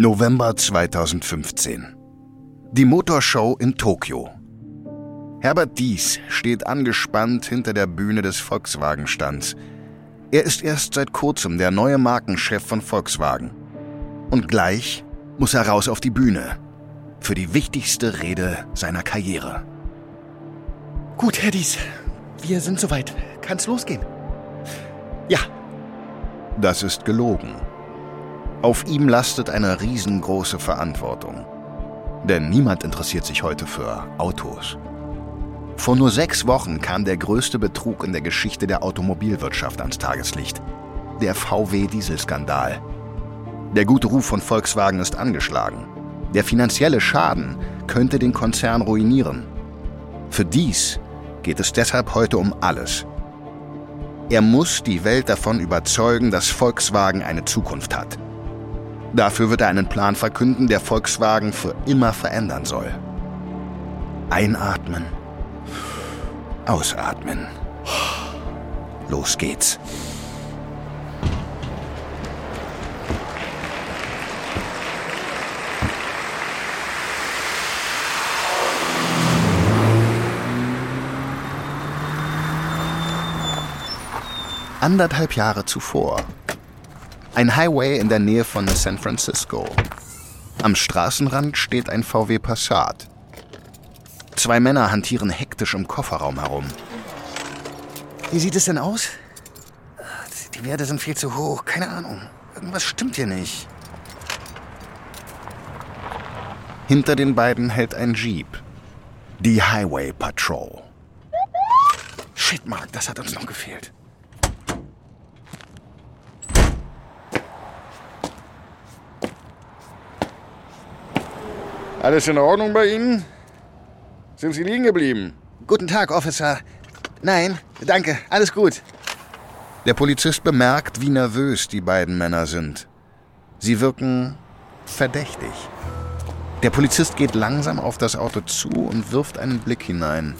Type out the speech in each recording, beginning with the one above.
November 2015. Die Motorshow in Tokio. Herbert Dies steht angespannt hinter der Bühne des Volkswagen-Stands. Er ist erst seit kurzem der neue Markenchef von Volkswagen. Und gleich muss er raus auf die Bühne. Für die wichtigste Rede seiner Karriere. Gut, Herr Dies. Wir sind soweit. Kann's losgehen? Ja. Das ist gelogen. Auf ihm lastet eine riesengroße Verantwortung. Denn niemand interessiert sich heute für Autos. Vor nur sechs Wochen kam der größte Betrug in der Geschichte der Automobilwirtschaft ans Tageslicht. Der VW-Dieselskandal. Der gute Ruf von Volkswagen ist angeschlagen. Der finanzielle Schaden könnte den Konzern ruinieren. Für dies geht es deshalb heute um alles. Er muss die Welt davon überzeugen, dass Volkswagen eine Zukunft hat. Dafür wird er einen Plan verkünden, der Volkswagen für immer verändern soll. Einatmen. Ausatmen. Los geht's. Anderthalb Jahre zuvor ein Highway in der Nähe von San Francisco. Am Straßenrand steht ein VW Passat. Zwei Männer hantieren hektisch im Kofferraum herum. Wie sieht es denn aus? Die Werte sind viel zu hoch. Keine Ahnung. Irgendwas stimmt hier nicht. Hinter den beiden hält ein Jeep. Die Highway Patrol. Shit, Mark, das hat uns noch gefehlt. Alles in Ordnung bei Ihnen? Sind Sie liegen geblieben? Guten Tag, Officer. Nein, danke, alles gut. Der Polizist bemerkt, wie nervös die beiden Männer sind. Sie wirken verdächtig. Der Polizist geht langsam auf das Auto zu und wirft einen Blick hinein.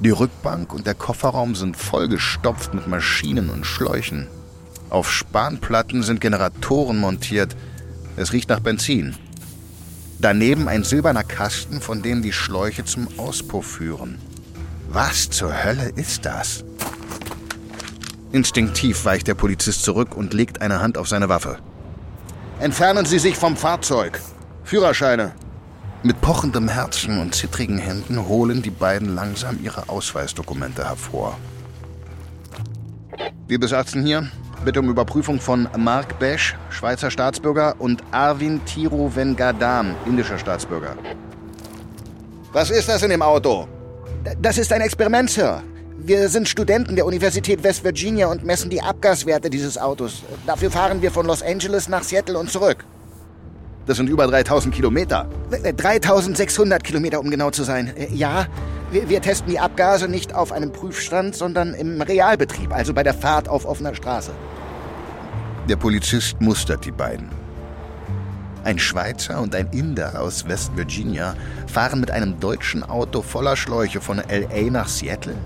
Die Rückbank und der Kofferraum sind vollgestopft mit Maschinen und Schläuchen. Auf Spanplatten sind Generatoren montiert. Es riecht nach Benzin. Daneben ein silberner Kasten, von dem die Schläuche zum Auspuff führen. Was zur Hölle ist das? Instinktiv weicht der Polizist zurück und legt eine Hand auf seine Waffe. Entfernen Sie sich vom Fahrzeug. Führerscheine. Mit pochendem Herzen und zittrigen Händen holen die beiden langsam ihre Ausweisdokumente hervor. Wir besatzen hier bitte um Überprüfung von Mark Besch, Schweizer Staatsbürger, und Arvin Tiruvengadam, indischer Staatsbürger. Was ist das in dem Auto? Das ist ein Experiment, Sir. Wir sind Studenten der Universität West Virginia und messen die Abgaswerte dieses Autos. Dafür fahren wir von Los Angeles nach Seattle und zurück. Das sind über 3000 Kilometer. 3600 Kilometer, um genau zu sein. Äh, ja, wir, wir, testen die Abgase nicht auf einem Prüfstand, sondern im Realbetrieb, also bei der Fahrt auf offener Straße. Der Polizist mustert die beiden. Ein Schweizer und ein Inder aus West Virginia fahren mit einem deutschen Auto voller Schläuche von LA nach Seattle?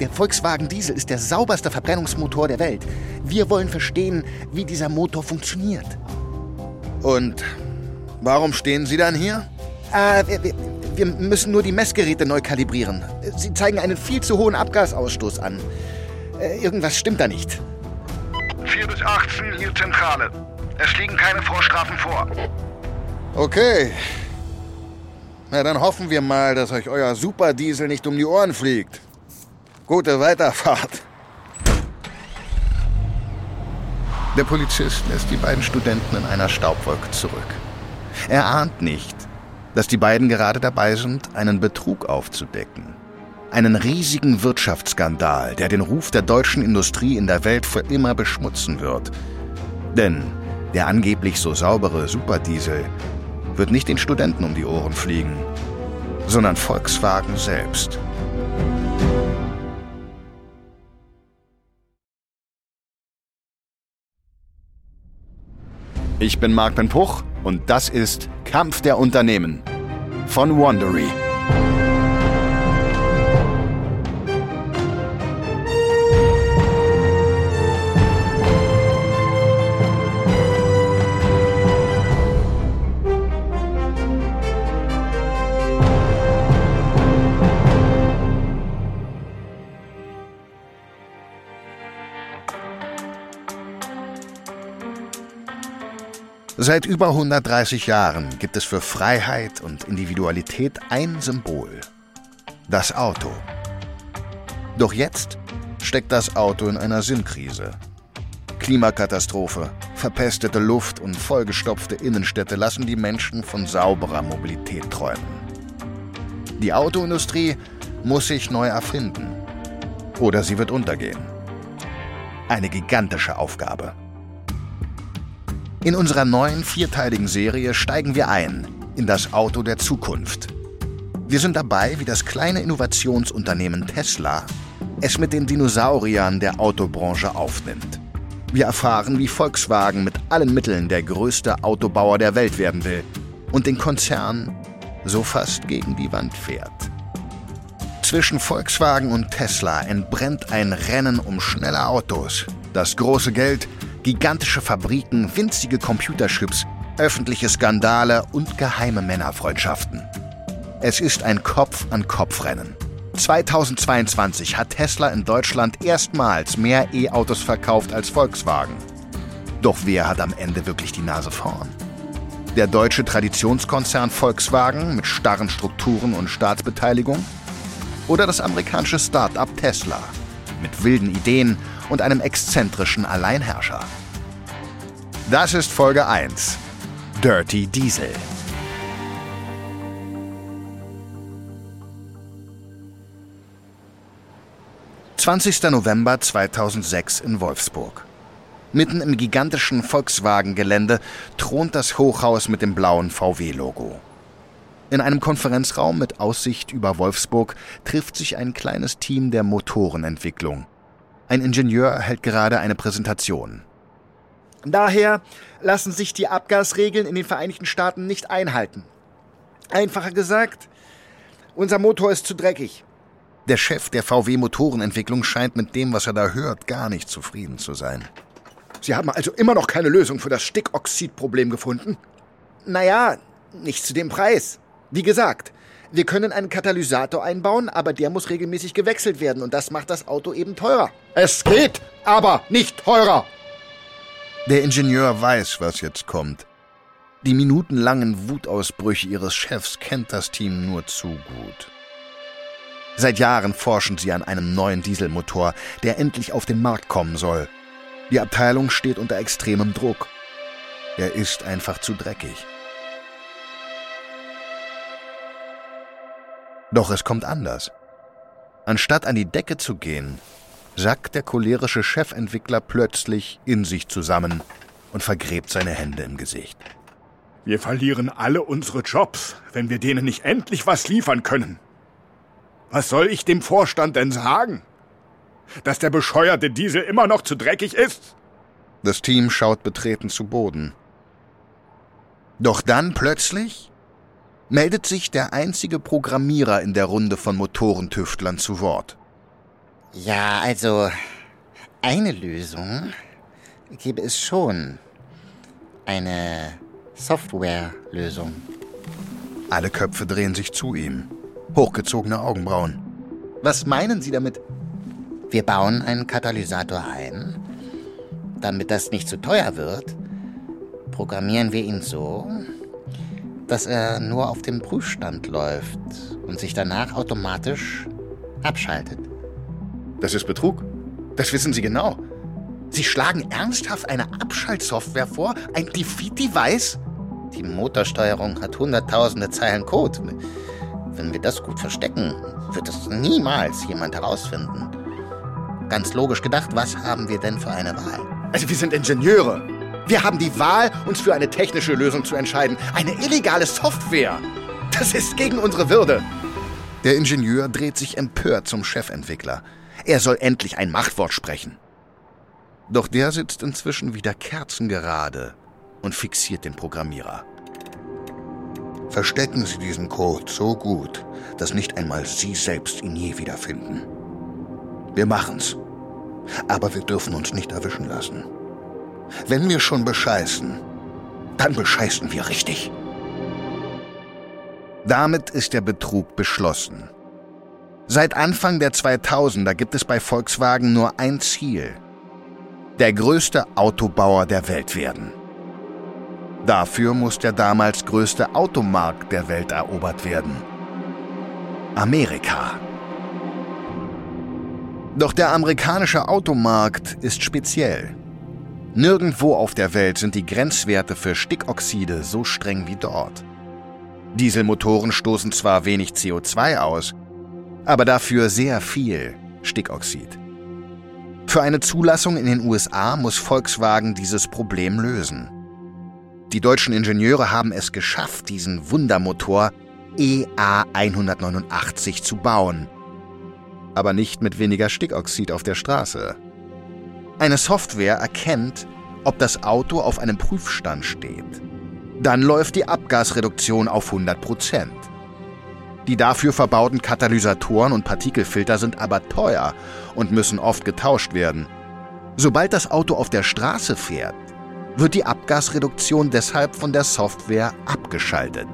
Der Volkswagen Diesel ist der sauberste Verbrennungsmotor der Welt. Wir wollen verstehen, wie dieser Motor funktioniert. Und warum stehen Sie dann hier? Äh, wir, wir müssen nur die Messgeräte neu kalibrieren. Sie zeigen einen viel zu hohen Abgasausstoß an. Äh, irgendwas stimmt da nicht. 4 bis 18 hier Zentrale. Es liegen keine Vorstrafen vor. Okay. Na, dann hoffen wir mal, dass euch euer Superdiesel nicht um die Ohren fliegt. Gute Weiterfahrt. Der Polizist lässt die beiden Studenten in einer Staubwolke zurück. Er ahnt nicht, dass die beiden gerade dabei sind, einen Betrug aufzudecken. Einen riesigen Wirtschaftsskandal, der den Ruf der deutschen Industrie in der Welt für immer beschmutzen wird. Denn der angeblich so saubere Superdiesel wird nicht den Studenten um die Ohren fliegen, sondern Volkswagen selbst. Ich bin Marc Ben Puch und das ist Kampf der Unternehmen von Wandery. Seit über 130 Jahren gibt es für Freiheit und Individualität ein Symbol. Das Auto. Doch jetzt steckt das Auto in einer Sinnkrise. Klimakatastrophe, verpestete Luft und vollgestopfte Innenstädte lassen die Menschen von sauberer Mobilität träumen. Die Autoindustrie muss sich neu erfinden. Oder sie wird untergehen. Eine gigantische Aufgabe. In unserer neuen vierteiligen Serie steigen wir ein in das Auto der Zukunft. Wir sind dabei, wie das kleine Innovationsunternehmen Tesla es mit den Dinosauriern der Autobranche aufnimmt. Wir erfahren, wie Volkswagen mit allen Mitteln der größte Autobauer der Welt werden will und den Konzern so fast gegen die Wand fährt. Zwischen Volkswagen und Tesla entbrennt ein Rennen um schnelle Autos. Das große Geld gigantische Fabriken, winzige Computerchips, öffentliche Skandale und geheime Männerfreundschaften. Es ist ein Kopf-an-Kopf-Rennen. 2022 hat Tesla in Deutschland erstmals mehr E-Autos verkauft als Volkswagen. Doch wer hat am Ende wirklich die Nase vorn? Der deutsche Traditionskonzern Volkswagen mit starren Strukturen und Staatsbeteiligung? Oder das amerikanische Start-up Tesla mit wilden Ideen und einem exzentrischen Alleinherrscher. Das ist Folge 1. Dirty Diesel. »20. November 2006 in Wolfsburg. Mitten im gigantischen Volkswagen-Gelände thront das Hochhaus mit dem blauen VW-Logo. In einem Konferenzraum mit Aussicht über Wolfsburg trifft sich ein kleines Team der Motorenentwicklung. Ein Ingenieur hält gerade eine Präsentation. Daher lassen sich die Abgasregeln in den Vereinigten Staaten nicht einhalten. Einfacher gesagt, unser Motor ist zu dreckig. Der Chef der VW Motorenentwicklung scheint mit dem, was er da hört, gar nicht zufrieden zu sein. Sie haben also immer noch keine Lösung für das Stickoxidproblem gefunden? Naja, nicht zu dem Preis. Wie gesagt, wir können einen Katalysator einbauen, aber der muss regelmäßig gewechselt werden und das macht das Auto eben teurer. Es geht, aber nicht teurer. Der Ingenieur weiß, was jetzt kommt. Die minutenlangen Wutausbrüche ihres Chefs kennt das Team nur zu gut. Seit Jahren forschen sie an einem neuen Dieselmotor, der endlich auf den Markt kommen soll. Die Abteilung steht unter extremem Druck. Er ist einfach zu dreckig. Doch es kommt anders. Anstatt an die Decke zu gehen, sackt der cholerische Chefentwickler plötzlich in sich zusammen und vergräbt seine Hände im Gesicht. Wir verlieren alle unsere Jobs, wenn wir denen nicht endlich was liefern können. Was soll ich dem Vorstand denn sagen? Dass der bescheuerte Diesel immer noch zu dreckig ist? Das Team schaut betreten zu Boden. Doch dann plötzlich meldet sich der einzige Programmierer in der Runde von Motorentüftlern zu Wort. Ja, also eine Lösung gäbe es schon. Eine Softwarelösung. Alle Köpfe drehen sich zu ihm. Hochgezogene Augenbrauen. Was meinen Sie damit? Wir bauen einen Katalysator ein. Damit das nicht zu teuer wird, programmieren wir ihn so, dass er nur auf dem Prüfstand läuft und sich danach automatisch abschaltet. Das ist Betrug. Das wissen Sie genau. Sie schlagen ernsthaft eine Abschaltsoftware vor? Ein Defeat-Device? Die Motorsteuerung hat hunderttausende Zeilen Code. Wenn wir das gut verstecken, wird es niemals jemand herausfinden. Ganz logisch gedacht, was haben wir denn für eine Wahl? Also wir sind Ingenieure. Wir haben die Wahl, uns für eine technische Lösung zu entscheiden. Eine illegale Software. Das ist gegen unsere Würde. Der Ingenieur dreht sich empört zum Chefentwickler. Er soll endlich ein Machtwort sprechen. Doch der sitzt inzwischen wieder kerzengerade und fixiert den Programmierer. Verstecken Sie diesen Code so gut, dass nicht einmal Sie selbst ihn je wiederfinden. Wir machen's. Aber wir dürfen uns nicht erwischen lassen. Wenn wir schon bescheißen, dann bescheißen wir richtig. Damit ist der Betrug beschlossen. Seit Anfang der 2000er gibt es bei Volkswagen nur ein Ziel. Der größte Autobauer der Welt werden. Dafür muss der damals größte Automarkt der Welt erobert werden. Amerika. Doch der amerikanische Automarkt ist speziell. Nirgendwo auf der Welt sind die Grenzwerte für Stickoxide so streng wie dort. Dieselmotoren stoßen zwar wenig CO2 aus, aber dafür sehr viel Stickoxid. Für eine Zulassung in den USA muss Volkswagen dieses Problem lösen. Die deutschen Ingenieure haben es geschafft, diesen Wundermotor EA 189 zu bauen. Aber nicht mit weniger Stickoxid auf der Straße. Eine Software erkennt, ob das Auto auf einem Prüfstand steht. Dann läuft die Abgasreduktion auf 100 Prozent. Die dafür verbauten Katalysatoren und Partikelfilter sind aber teuer und müssen oft getauscht werden. Sobald das Auto auf der Straße fährt, wird die Abgasreduktion deshalb von der Software abgeschaltet.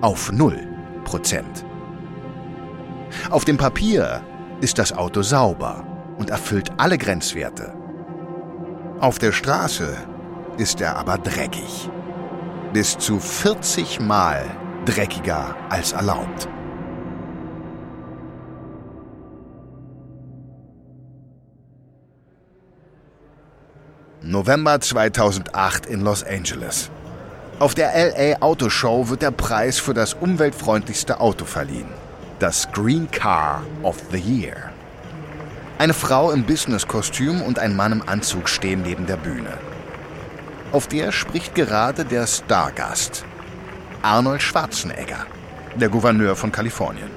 Auf 0%. Auf dem Papier ist das Auto sauber und erfüllt alle Grenzwerte. Auf der Straße ist er aber dreckig. Bis zu 40 Mal dreckiger als erlaubt. November 2008 in Los Angeles. Auf der LA Auto Show wird der Preis für das umweltfreundlichste Auto verliehen. Das Green Car of the Year. Eine Frau im Businesskostüm und ein Mann im Anzug stehen neben der Bühne. Auf der spricht gerade der Stargast, Arnold Schwarzenegger, der Gouverneur von Kalifornien.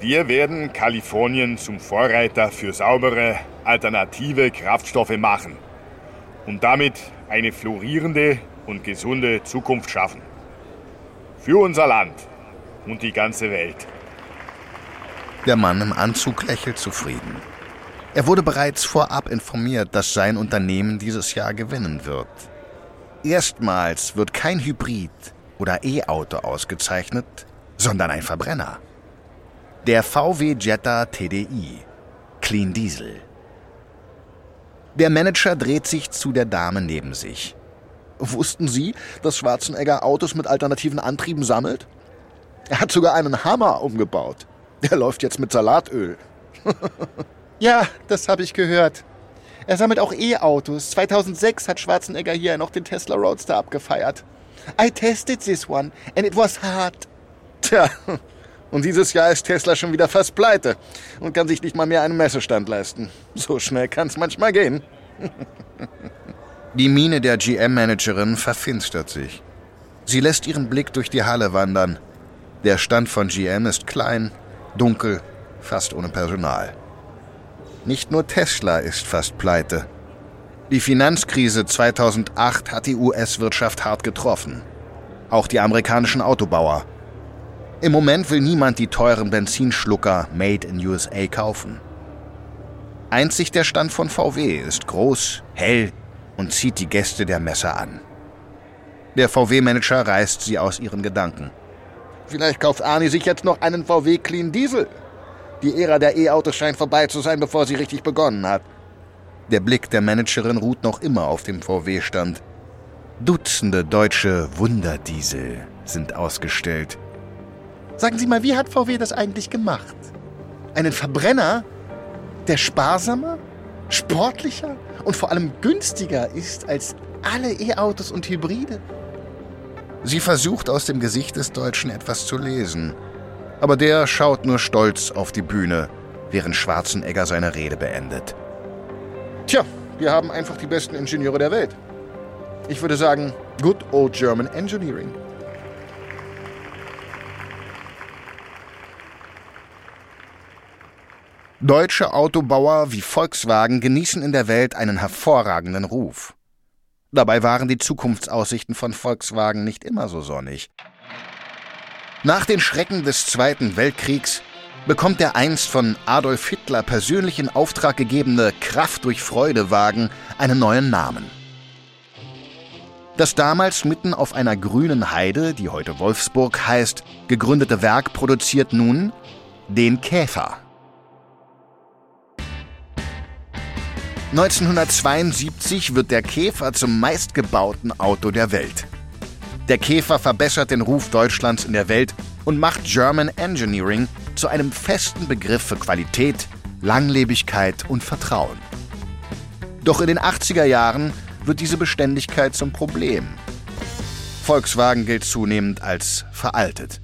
Wir werden Kalifornien zum Vorreiter für saubere, alternative Kraftstoffe machen und damit eine florierende und gesunde Zukunft schaffen. Für unser Land und die ganze Welt. Der Mann im Anzug lächelt zufrieden. Er wurde bereits vorab informiert, dass sein Unternehmen dieses Jahr gewinnen wird. Erstmals wird kein Hybrid oder E-Auto ausgezeichnet, sondern ein Verbrenner. Der VW Jetta TDI, Clean Diesel. Der Manager dreht sich zu der Dame neben sich. Wussten Sie, dass Schwarzenegger Autos mit alternativen Antrieben sammelt? Er hat sogar einen Hammer umgebaut. Der läuft jetzt mit Salatöl. ja, das habe ich gehört. Er sammelt auch E-Autos. 2006 hat Schwarzenegger hier noch den Tesla Roadster abgefeiert. I tested this one and it was hard. Tja, und dieses Jahr ist Tesla schon wieder fast pleite und kann sich nicht mal mehr einen Messestand leisten. So schnell kann es manchmal gehen. Die Miene der GM-Managerin verfinstert sich. Sie lässt ihren Blick durch die Halle wandern. Der Stand von GM ist klein, dunkel, fast ohne Personal. Nicht nur Tesla ist fast pleite. Die Finanzkrise 2008 hat die US-Wirtschaft hart getroffen. Auch die amerikanischen Autobauer. Im Moment will niemand die teuren Benzinschlucker Made in USA kaufen. Einzig der Stand von VW ist groß, hell und zieht die Gäste der Messe an. Der VW-Manager reißt sie aus ihren Gedanken. Vielleicht kauft Arnie sich jetzt noch einen VW Clean Diesel. Die Ära der E-Autos scheint vorbei zu sein, bevor sie richtig begonnen hat. Der Blick der Managerin ruht noch immer auf dem VW-Stand. Dutzende deutsche Wunderdiesel sind ausgestellt. Sagen Sie mal, wie hat VW das eigentlich gemacht? Einen Verbrenner, der sparsamer, sportlicher und vor allem günstiger ist als alle E-Autos und Hybride? Sie versucht aus dem Gesicht des Deutschen etwas zu lesen aber der schaut nur stolz auf die Bühne, während Schwarzenegger seine Rede beendet. Tja, wir haben einfach die besten Ingenieure der Welt. Ich würde sagen, good old German Engineering. Deutsche Autobauer wie Volkswagen genießen in der Welt einen hervorragenden Ruf. Dabei waren die Zukunftsaussichten von Volkswagen nicht immer so sonnig. Nach den Schrecken des Zweiten Weltkriegs bekommt der einst von Adolf Hitler persönlich in Auftrag gegebene Kraft durch Freudewagen einen neuen Namen. Das damals mitten auf einer grünen Heide, die heute Wolfsburg heißt, gegründete Werk produziert nun den Käfer. 1972 wird der Käfer zum meistgebauten Auto der Welt. Der Käfer verbessert den Ruf Deutschlands in der Welt und macht German Engineering zu einem festen Begriff für Qualität, Langlebigkeit und Vertrauen. Doch in den 80er Jahren wird diese Beständigkeit zum Problem. Volkswagen gilt zunehmend als veraltet.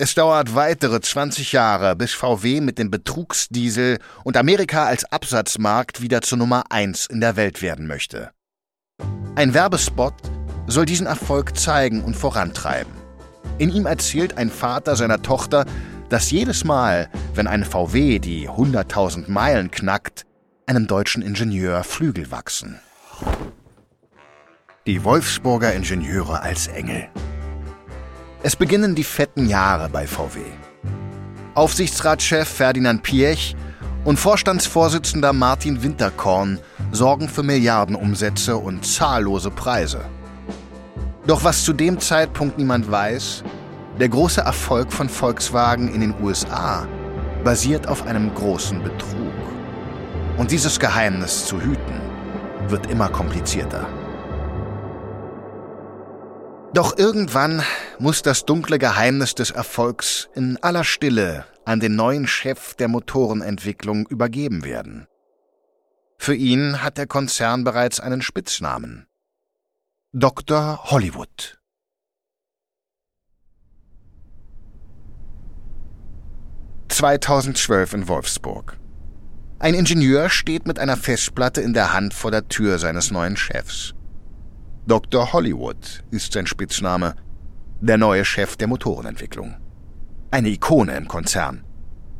Es dauert weitere 20 Jahre, bis VW mit dem Betrugsdiesel und Amerika als Absatzmarkt wieder zur Nummer 1 in der Welt werden möchte. Ein Werbespot soll diesen Erfolg zeigen und vorantreiben. In ihm erzählt ein Vater seiner Tochter, dass jedes Mal, wenn ein VW die 100.000 Meilen knackt, einem deutschen Ingenieur Flügel wachsen. Die Wolfsburger Ingenieure als Engel. Es beginnen die fetten Jahre bei VW. Aufsichtsratschef Ferdinand Piech und Vorstandsvorsitzender Martin Winterkorn sorgen für Milliardenumsätze und zahllose Preise. Doch was zu dem Zeitpunkt niemand weiß, der große Erfolg von Volkswagen in den USA basiert auf einem großen Betrug. Und dieses Geheimnis zu hüten, wird immer komplizierter. Doch irgendwann muss das dunkle Geheimnis des Erfolgs in aller Stille an den neuen Chef der Motorenentwicklung übergeben werden. Für ihn hat der Konzern bereits einen Spitznamen. Dr. Hollywood. ...2012 in Wolfsburg. Ein Ingenieur steht mit einer Festplatte in der Hand vor der Tür seines neuen Chefs. Dr. Hollywood ist sein Spitzname, der neue Chef der Motorenentwicklung. Eine Ikone im Konzern.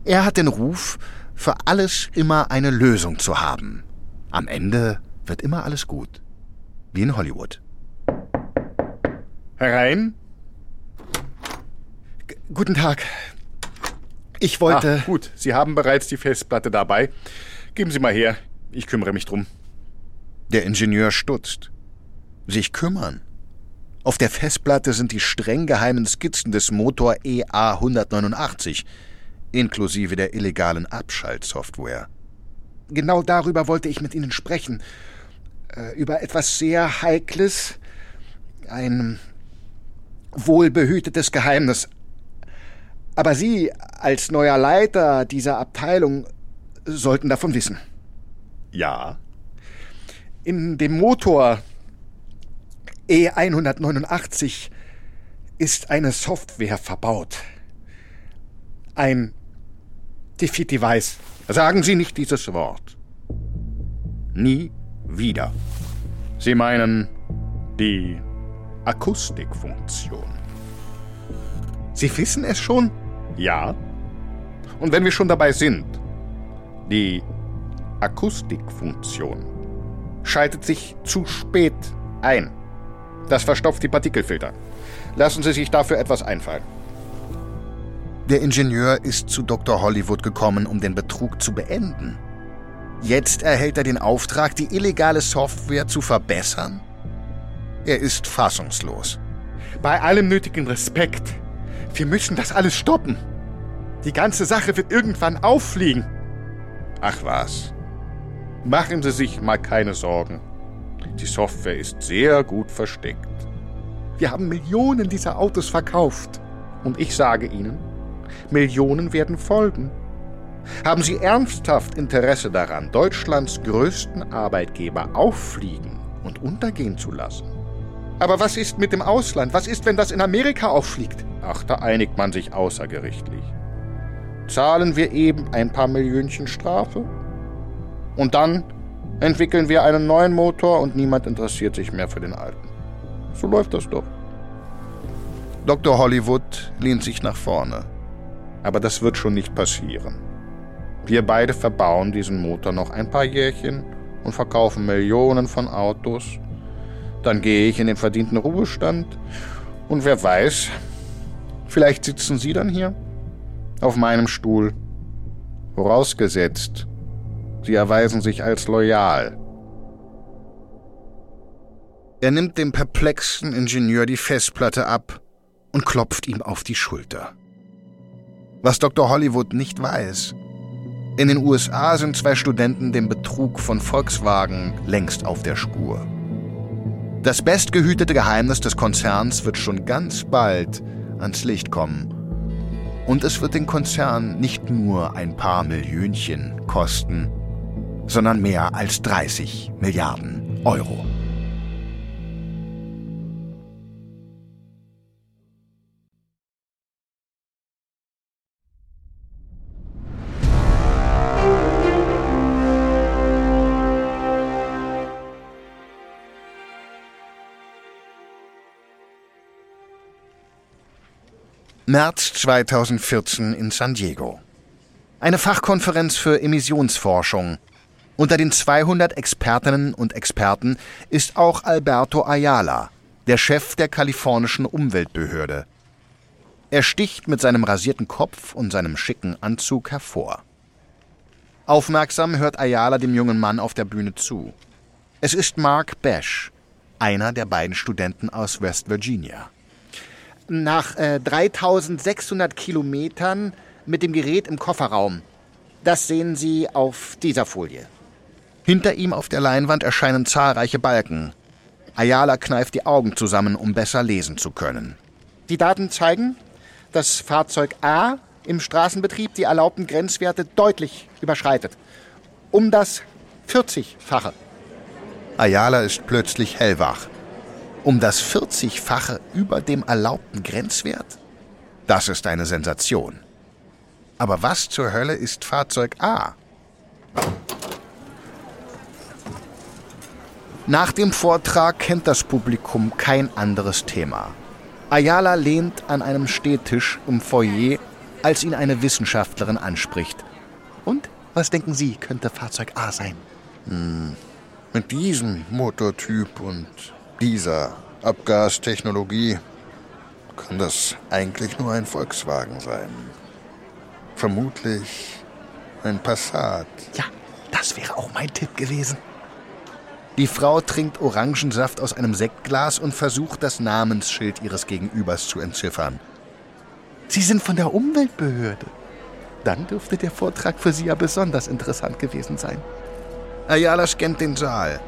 Er hat den Ruf, für alles immer eine Lösung zu haben. Am Ende wird immer alles gut. Wie in Hollywood. Herein? G guten Tag. Ich wollte. Ah, gut, Sie haben bereits die Festplatte dabei. Geben Sie mal her. Ich kümmere mich drum. Der Ingenieur stutzt sich kümmern. Auf der Festplatte sind die streng geheimen Skizzen des Motor EA 189, inklusive der illegalen Abschaltsoftware. Genau darüber wollte ich mit Ihnen sprechen. Äh, über etwas sehr Heikles, ein wohlbehütetes Geheimnis. Aber Sie als neuer Leiter dieser Abteilung sollten davon wissen. Ja. In dem Motor E189 ist eine Software verbaut. Ein Defeat-Device. Sagen Sie nicht dieses Wort. Nie wieder. Sie meinen die Akustikfunktion. Sie wissen es schon? Ja. Und wenn wir schon dabei sind, die Akustikfunktion schaltet sich zu spät ein. Das verstopft die Partikelfilter. Lassen Sie sich dafür etwas einfallen. Der Ingenieur ist zu Dr. Hollywood gekommen, um den Betrug zu beenden. Jetzt erhält er den Auftrag, die illegale Software zu verbessern? Er ist fassungslos. Bei allem nötigen Respekt. Wir müssen das alles stoppen. Die ganze Sache wird irgendwann auffliegen. Ach was. Machen Sie sich mal keine Sorgen. Die Software ist sehr gut versteckt. Wir haben Millionen dieser Autos verkauft. Und ich sage Ihnen, Millionen werden folgen. Haben Sie ernsthaft Interesse daran, Deutschlands größten Arbeitgeber auffliegen und untergehen zu lassen? Aber was ist mit dem Ausland? Was ist, wenn das in Amerika auffliegt? Ach, da einigt man sich außergerichtlich. Zahlen wir eben ein paar Millionchen Strafe? Und dann entwickeln wir einen neuen Motor und niemand interessiert sich mehr für den alten. So läuft das doch. Dr. Hollywood lehnt sich nach vorne. Aber das wird schon nicht passieren. Wir beide verbauen diesen Motor noch ein paar Jährchen und verkaufen Millionen von Autos. Dann gehe ich in den verdienten Ruhestand und wer weiß, vielleicht sitzen Sie dann hier auf meinem Stuhl. Vorausgesetzt, Sie erweisen sich als loyal. Er nimmt dem perplexen Ingenieur die Festplatte ab und klopft ihm auf die Schulter. Was Dr. Hollywood nicht weiß, In den USA sind zwei Studenten dem Betrug von Volkswagen längst auf der Spur. Das bestgehütete Geheimnis des Konzerns wird schon ganz bald ans Licht kommen. Und es wird den Konzern nicht nur ein paar Millionchen kosten, sondern mehr als 30 Milliarden Euro. März 2014 in San Diego. Eine Fachkonferenz für Emissionsforschung. Unter den 200 Expertinnen und Experten ist auch Alberto Ayala, der Chef der kalifornischen Umweltbehörde. Er sticht mit seinem rasierten Kopf und seinem schicken Anzug hervor. Aufmerksam hört Ayala dem jungen Mann auf der Bühne zu. Es ist Mark Bash, einer der beiden Studenten aus West Virginia nach äh, 3600 Kilometern mit dem Gerät im Kofferraum. Das sehen Sie auf dieser Folie. Hinter ihm auf der Leinwand erscheinen zahlreiche Balken. Ayala kneift die Augen zusammen, um besser lesen zu können. Die Daten zeigen, dass Fahrzeug A im Straßenbetrieb die erlaubten Grenzwerte deutlich überschreitet. Um das 40-fache. Ayala ist plötzlich hellwach um das 40-fache über dem erlaubten Grenzwert? Das ist eine Sensation. Aber was zur Hölle ist Fahrzeug A? Nach dem Vortrag kennt das Publikum kein anderes Thema. Ayala lehnt an einem Stehtisch im Foyer, als ihn eine Wissenschaftlerin anspricht. Und was denken Sie, könnte Fahrzeug A sein? Hm, mit diesem Motortyp und dieser Abgastechnologie kann das eigentlich nur ein Volkswagen sein. Vermutlich ein Passat. Ja, das wäre auch mein Tipp gewesen. Die Frau trinkt Orangensaft aus einem Sektglas und versucht, das Namensschild ihres Gegenübers zu entziffern. Sie sind von der Umweltbehörde. Dann dürfte der Vortrag für Sie ja besonders interessant gewesen sein. Ayala scannt den Saal.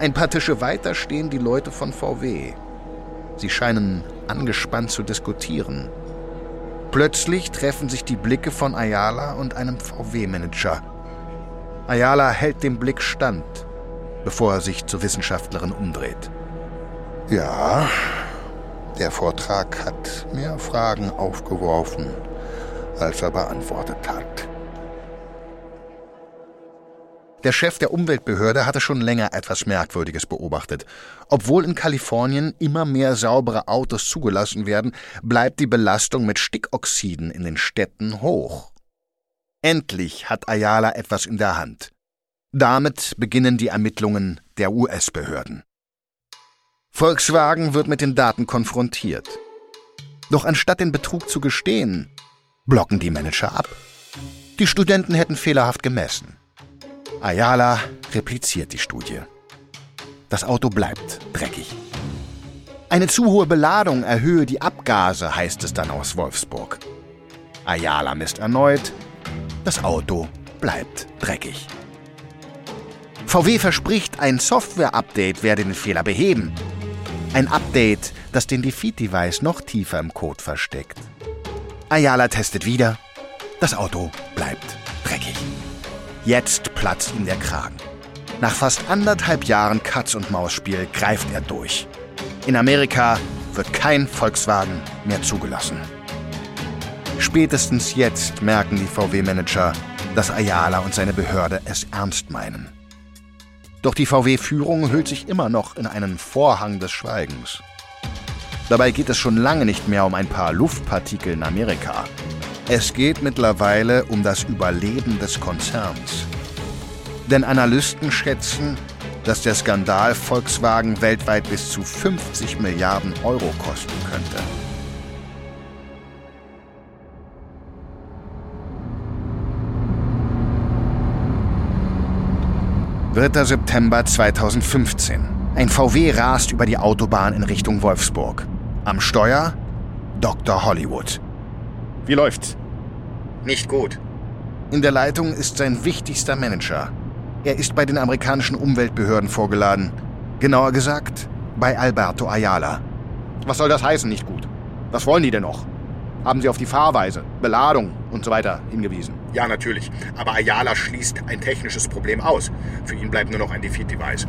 Ein paar Tische weiter stehen die Leute von VW. Sie scheinen angespannt zu diskutieren. Plötzlich treffen sich die Blicke von Ayala und einem VW-Manager. Ayala hält dem Blick stand, bevor er sich zur Wissenschaftlerin umdreht. Ja, der Vortrag hat mehr Fragen aufgeworfen, als er beantwortet hat. Der Chef der Umweltbehörde hatte schon länger etwas Merkwürdiges beobachtet. Obwohl in Kalifornien immer mehr saubere Autos zugelassen werden, bleibt die Belastung mit Stickoxiden in den Städten hoch. Endlich hat Ayala etwas in der Hand. Damit beginnen die Ermittlungen der US-Behörden. Volkswagen wird mit den Daten konfrontiert. Doch anstatt den Betrug zu gestehen, blocken die Manager ab. Die Studenten hätten fehlerhaft gemessen. Ayala repliziert die Studie. Das Auto bleibt dreckig. Eine zu hohe Beladung erhöhe die Abgase, heißt es dann aus Wolfsburg. Ayala misst erneut. Das Auto bleibt dreckig. VW verspricht, ein Software-Update werde den Fehler beheben. Ein Update, das den Defeat-Device noch tiefer im Code versteckt. Ayala testet wieder. Das Auto bleibt dreckig. Jetzt platzt ihm der Kragen. Nach fast anderthalb Jahren Katz-und-Maus-Spiel greift er durch. In Amerika wird kein Volkswagen mehr zugelassen. Spätestens jetzt merken die VW-Manager, dass Ayala und seine Behörde es ernst meinen. Doch die VW-Führung hüllt sich immer noch in einen Vorhang des Schweigens. Dabei geht es schon lange nicht mehr um ein paar Luftpartikel in Amerika. Es geht mittlerweile um das Überleben des Konzerns. Denn Analysten schätzen, dass der Skandal Volkswagen weltweit bis zu 50 Milliarden Euro kosten könnte. Dritter September 2015. Ein VW rast über die Autobahn in Richtung Wolfsburg. Am Steuer Dr. Hollywood. Wie läuft's? Nicht gut. In der Leitung ist sein wichtigster Manager. Er ist bei den amerikanischen Umweltbehörden vorgeladen. Genauer gesagt, bei Alberto Ayala. Was soll das heißen, nicht gut? Was wollen die denn noch? Haben Sie auf die Fahrweise, Beladung und so weiter hingewiesen? Ja, natürlich. Aber Ayala schließt ein technisches Problem aus. Für ihn bleibt nur noch ein Defeat-Device.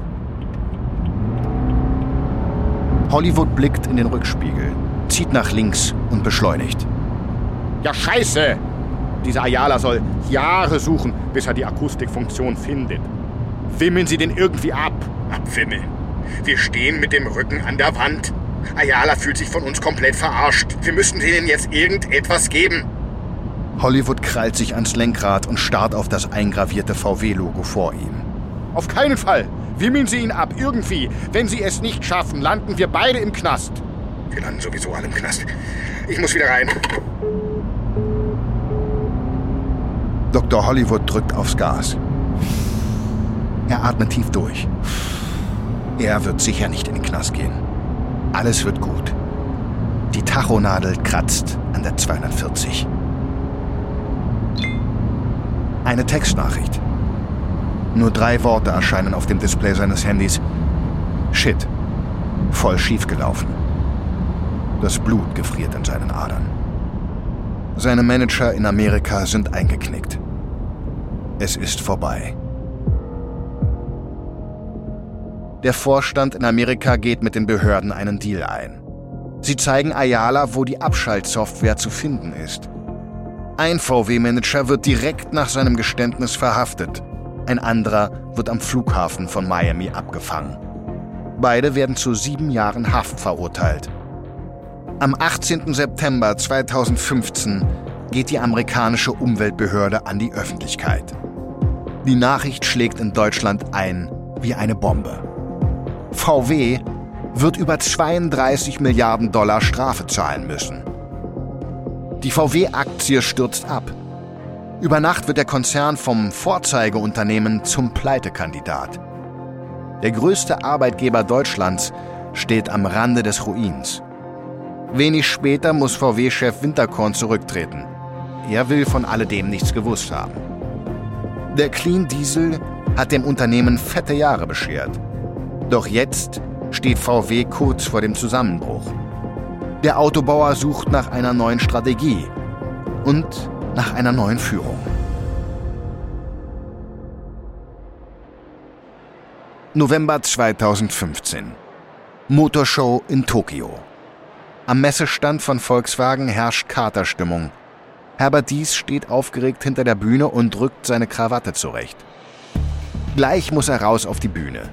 Hollywood blickt in den Rückspiegel, zieht nach links und beschleunigt. Ja, scheiße! Dieser Ayala soll Jahre suchen, bis er die Akustikfunktion findet. Wimmeln Sie den irgendwie ab. Abwimmeln. Wir stehen mit dem Rücken an der Wand. Ayala fühlt sich von uns komplett verarscht. Wir müssen denen jetzt irgendetwas geben. Hollywood krallt sich ans Lenkrad und starrt auf das eingravierte VW-Logo vor ihm. Auf keinen Fall! Wimmeln Sie ihn ab, irgendwie. Wenn Sie es nicht schaffen, landen wir beide im Knast. Wir landen sowieso alle im Knast. Ich muss wieder rein. Dr. Hollywood drückt aufs Gas. Er atmet tief durch. Er wird sicher nicht in den Knast gehen. Alles wird gut. Die Tachonadel kratzt an der 240. Eine Textnachricht. Nur drei Worte erscheinen auf dem Display seines Handys. Shit. Voll schiefgelaufen. Das Blut gefriert in seinen Adern. Seine Manager in Amerika sind eingeknickt. Es ist vorbei. Der Vorstand in Amerika geht mit den Behörden einen Deal ein. Sie zeigen Ayala, wo die Abschaltsoftware zu finden ist. Ein VW-Manager wird direkt nach seinem Geständnis verhaftet. Ein anderer wird am Flughafen von Miami abgefangen. Beide werden zu sieben Jahren Haft verurteilt. Am 18. September 2015 geht die amerikanische Umweltbehörde an die Öffentlichkeit. Die Nachricht schlägt in Deutschland ein wie eine Bombe. VW wird über 32 Milliarden Dollar Strafe zahlen müssen. Die VW-Aktie stürzt ab. Über Nacht wird der Konzern vom Vorzeigeunternehmen zum Pleitekandidat. Der größte Arbeitgeber Deutschlands steht am Rande des Ruins. Wenig später muss VW-Chef Winterkorn zurücktreten. Er will von alledem nichts gewusst haben. Der Clean Diesel hat dem Unternehmen fette Jahre beschert. Doch jetzt steht VW kurz vor dem Zusammenbruch. Der Autobauer sucht nach einer neuen Strategie und nach einer neuen Führung. November 2015. Motorshow in Tokio. Am Messestand von Volkswagen herrscht Katerstimmung. Herbert Dies steht aufgeregt hinter der Bühne und drückt seine Krawatte zurecht. Gleich muss er raus auf die Bühne.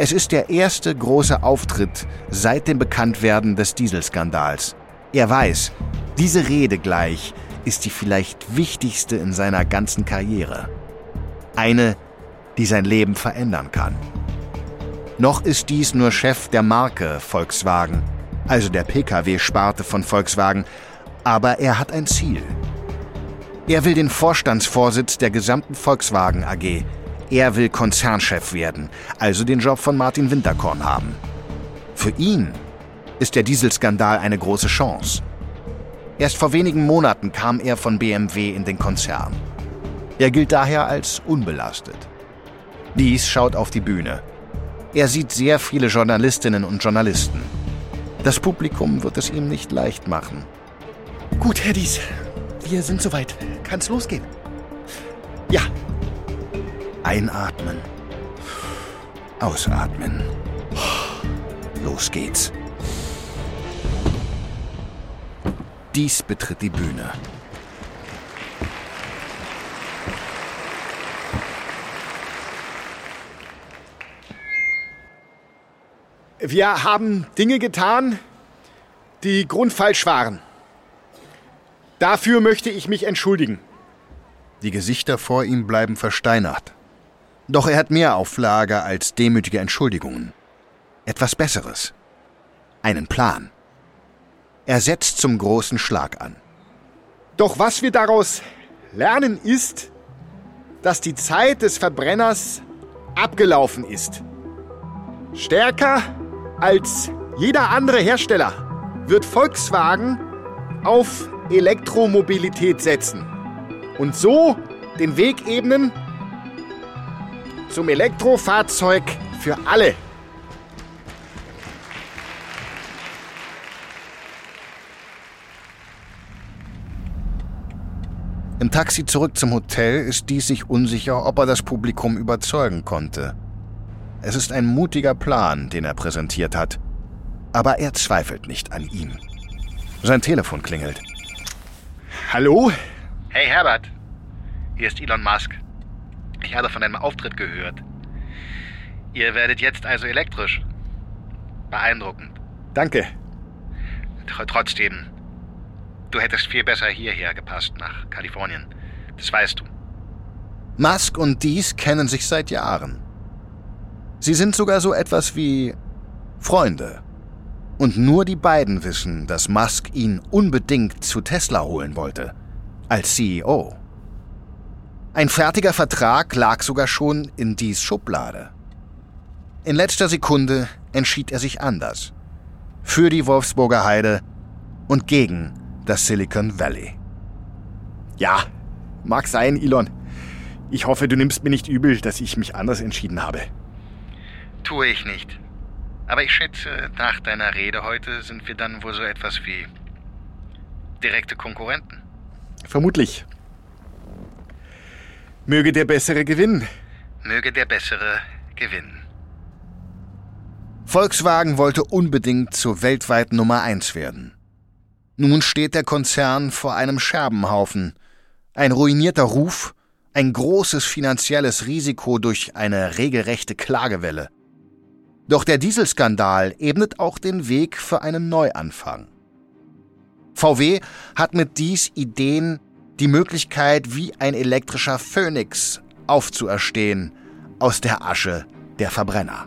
Es ist der erste große Auftritt seit dem Bekanntwerden des Dieselskandals. Er weiß, diese Rede gleich ist die vielleicht wichtigste in seiner ganzen Karriere. Eine, die sein Leben verändern kann. Noch ist dies nur Chef der Marke Volkswagen, also der Pkw-Sparte von Volkswagen, aber er hat ein Ziel. Er will den Vorstandsvorsitz der gesamten Volkswagen AG, er will Konzernchef werden, also den Job von Martin Winterkorn haben. Für ihn ist der Dieselskandal eine große Chance. Erst vor wenigen Monaten kam er von BMW in den Konzern. Er gilt daher als unbelastet. Dies schaut auf die Bühne. Er sieht sehr viele Journalistinnen und Journalisten. Das Publikum wird es ihm nicht leicht machen. Gut, Herr Dies. Wir sind soweit. Kann's losgehen? Ja, Einatmen. Ausatmen. Los geht's. Dies betritt die Bühne. Wir haben Dinge getan, die grundfalsch waren. Dafür möchte ich mich entschuldigen. Die Gesichter vor ihm bleiben versteinert. Doch er hat mehr auf Lager als demütige Entschuldigungen. Etwas Besseres. Einen Plan. Er setzt zum großen Schlag an. Doch was wir daraus lernen ist, dass die Zeit des Verbrenners abgelaufen ist. Stärker als jeder andere Hersteller wird Volkswagen auf Elektromobilität setzen. Und so den Weg ebnen zum Elektrofahrzeug für alle. Im Taxi zurück zum Hotel ist dies sich unsicher, ob er das Publikum überzeugen konnte. Es ist ein mutiger Plan, den er präsentiert hat, aber er zweifelt nicht an ihm. Sein Telefon klingelt. Hallo? Hey Herbert, hier ist Elon Musk. Ich habe von deinem Auftritt gehört. Ihr werdet jetzt also elektrisch. Beeindruckend. Danke. Tr trotzdem, du hättest viel besser hierher gepasst, nach Kalifornien. Das weißt du. Musk und Dies kennen sich seit Jahren. Sie sind sogar so etwas wie Freunde. Und nur die beiden wissen, dass Musk ihn unbedingt zu Tesla holen wollte. Als CEO. Ein fertiger Vertrag lag sogar schon in Dies Schublade. In letzter Sekunde entschied er sich anders. Für die Wolfsburger Heide und gegen das Silicon Valley. Ja, mag sein, Elon. Ich hoffe, du nimmst mir nicht übel, dass ich mich anders entschieden habe. Tue ich nicht. Aber ich schätze, nach deiner Rede heute sind wir dann wohl so etwas wie direkte Konkurrenten. Vermutlich. Möge der Bessere gewinnen. Möge der Bessere gewinnen. Volkswagen wollte unbedingt zur weltweiten Nummer 1 werden. Nun steht der Konzern vor einem Scherbenhaufen. Ein ruinierter Ruf, ein großes finanzielles Risiko durch eine regelrechte Klagewelle. Doch der Dieselskandal ebnet auch den Weg für einen Neuanfang. VW hat mit dies Ideen die Möglichkeit, wie ein elektrischer Phönix aufzuerstehen aus der Asche der Verbrenner.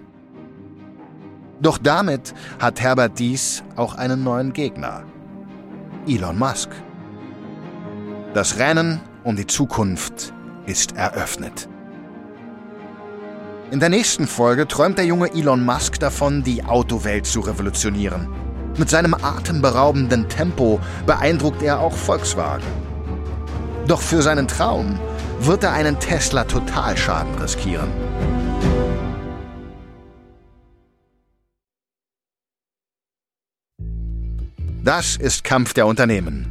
Doch damit hat Herbert Dies auch einen neuen Gegner. Elon Musk. Das Rennen um die Zukunft ist eröffnet. In der nächsten Folge träumt der junge Elon Musk davon, die Autowelt zu revolutionieren. Mit seinem atemberaubenden Tempo beeindruckt er auch Volkswagen. Doch für seinen Traum wird er einen Tesla Totalschaden riskieren. Das ist Kampf der Unternehmen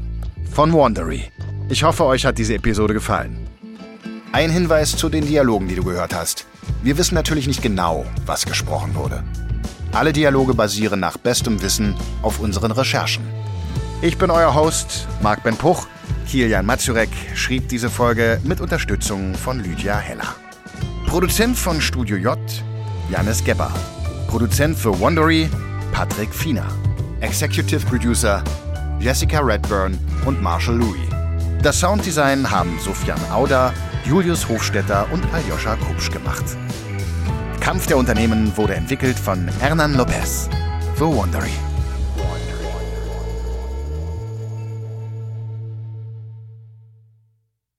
von Wandery. Ich hoffe, euch hat diese Episode gefallen. Ein Hinweis zu den Dialogen, die du gehört hast. Wir wissen natürlich nicht genau, was gesprochen wurde. Alle Dialoge basieren nach bestem Wissen auf unseren Recherchen. Ich bin euer Host, Marc Ben Puch. Kilian Mazurek schrieb diese Folge mit Unterstützung von Lydia Heller. Produzent von Studio J, Janis Gebber. Produzent für Wandery, Patrick Fiener. Executive Producer, Jessica Redburn und Marshall Louis. Das Sounddesign haben Sofian Auda, Julius Hofstetter und Aljoscha Kupsch gemacht. Kampf der Unternehmen wurde entwickelt von Hernan Lopez für Wandery.